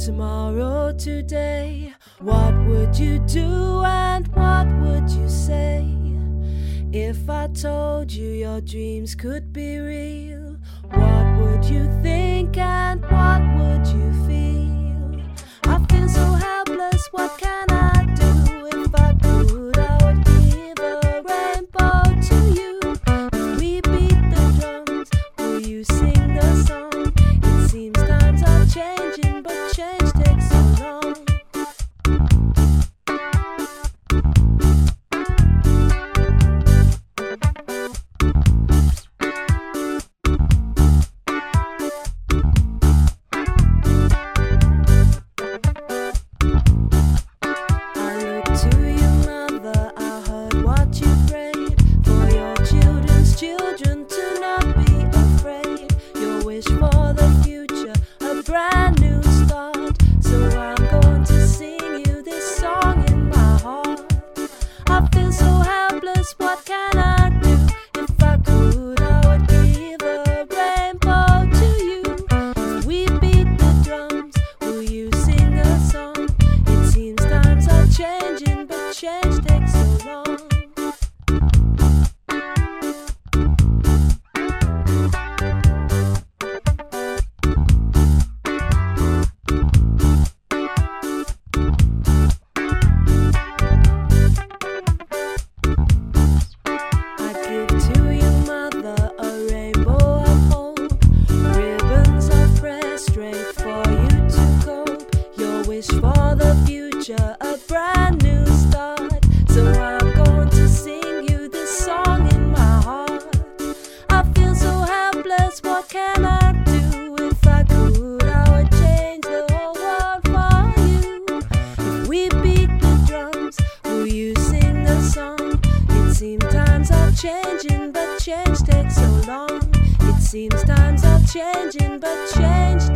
tomorrow today, what would you do and what would you say? If I told you your dreams could be real, what would you think and what would you feel? I feel so helpless, what can helpless. The future, a brand new start. So I'm going to sing you this song in my heart. I feel so helpless, what can I do? If I could, I would change the whole world for you. If we beat the drums, will you sing the song? It seems times are changing, but change takes so long. It seems times are changing, but change